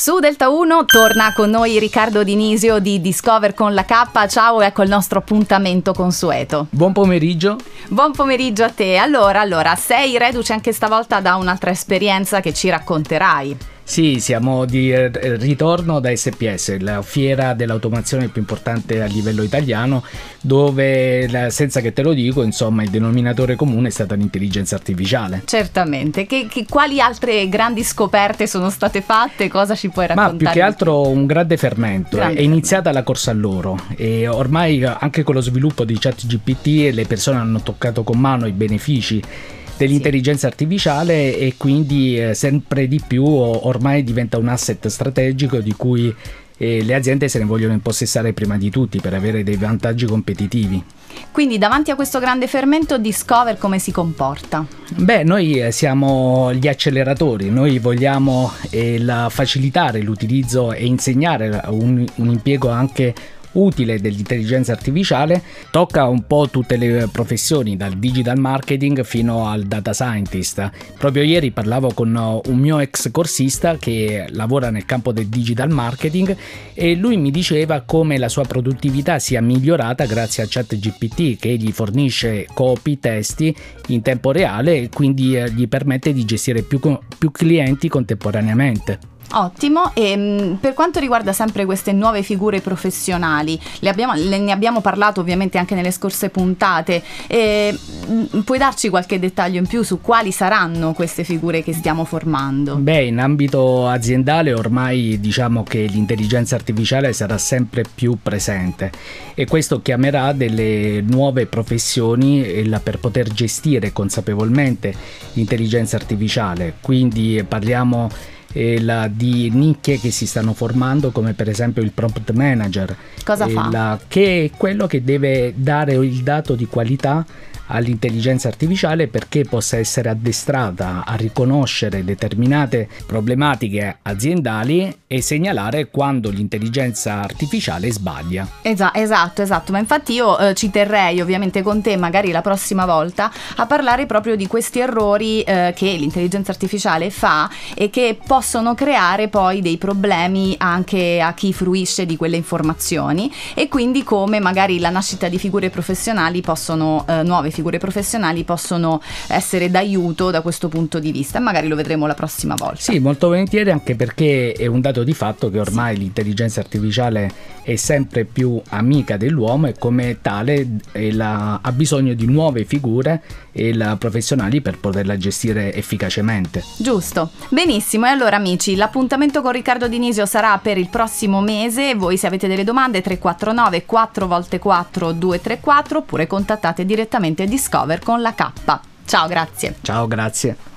Su Delta 1 torna con noi Riccardo Dinisio di Discover con la K. Ciao, ecco il nostro appuntamento consueto. Buon pomeriggio. Buon pomeriggio a te. Allora, allora, sei reduce anche stavolta da un'altra esperienza che ci racconterai. Sì, siamo di eh, ritorno da SPS, la fiera dell'automazione più importante a livello italiano, dove senza che te lo dico, insomma, il denominatore comune è stata l'intelligenza artificiale. Certamente. Che, che, quali altre grandi scoperte sono state fatte? Cosa ci puoi raccontare? Ma più che altro un grande fermento. Grande è iniziata fermento. la corsa all'oro e ormai anche con lo sviluppo di ChatGPT le persone hanno toccato con mano i benefici dell'intelligenza sì. artificiale e quindi eh, sempre di più ormai diventa un asset strategico di cui eh, le aziende se ne vogliono impossessare prima di tutti per avere dei vantaggi competitivi. Quindi davanti a questo grande fermento Discover come si comporta? Beh, noi eh, siamo gli acceleratori, noi vogliamo eh, la, facilitare l'utilizzo e insegnare un, un impiego anche utile dell'intelligenza artificiale tocca un po' tutte le professioni, dal digital marketing fino al data scientist. Proprio ieri parlavo con un mio ex corsista che lavora nel campo del digital marketing e lui mi diceva come la sua produttività sia migliorata grazie a ChatGPT che gli fornisce copy, testi in tempo reale e quindi eh, gli permette di gestire più, più clienti contemporaneamente. Ottimo, e mm, per quanto riguarda sempre queste nuove figure professionali, abbiamo, le, ne abbiamo parlato ovviamente anche nelle scorse puntate, e, mm, puoi darci qualche dettaglio in più su quali saranno queste figure che stiamo formando? Beh, in ambito aziendale ormai diciamo che l'intelligenza artificiale sarà sempre più presente e questo chiamerà delle nuove professioni per poter gestire consapevolmente l'intelligenza artificiale, quindi parliamo la, di nicchie che si stanno formando come per esempio il prompt manager cosa fa? La, che è quello che deve dare il dato di qualità all'intelligenza artificiale perché possa essere addestrata a riconoscere determinate problematiche aziendali e segnalare quando l'intelligenza artificiale sbaglia. Esatto, esatto, esatto, ma infatti io eh, ci terrei ovviamente con te magari la prossima volta a parlare proprio di questi errori eh, che l'intelligenza artificiale fa e che possono creare poi dei problemi anche a chi fruisce di quelle informazioni e quindi come magari la nascita di figure professionali possono, eh, nuove figure figure professionali possono essere d'aiuto da questo punto di vista magari lo vedremo la prossima volta. Sì, molto volentieri anche perché è un dato di fatto che ormai sì. l'intelligenza artificiale è sempre più amica dell'uomo e come tale la, ha bisogno di nuove figure la, professionali per poterla gestire efficacemente. Giusto, benissimo. E allora amici, l'appuntamento con Riccardo Dinisio sarà per il prossimo mese. Voi se avete delle domande 349 4 x 4 234 oppure contattate direttamente Discover con la K. Ciao, grazie. Ciao, grazie.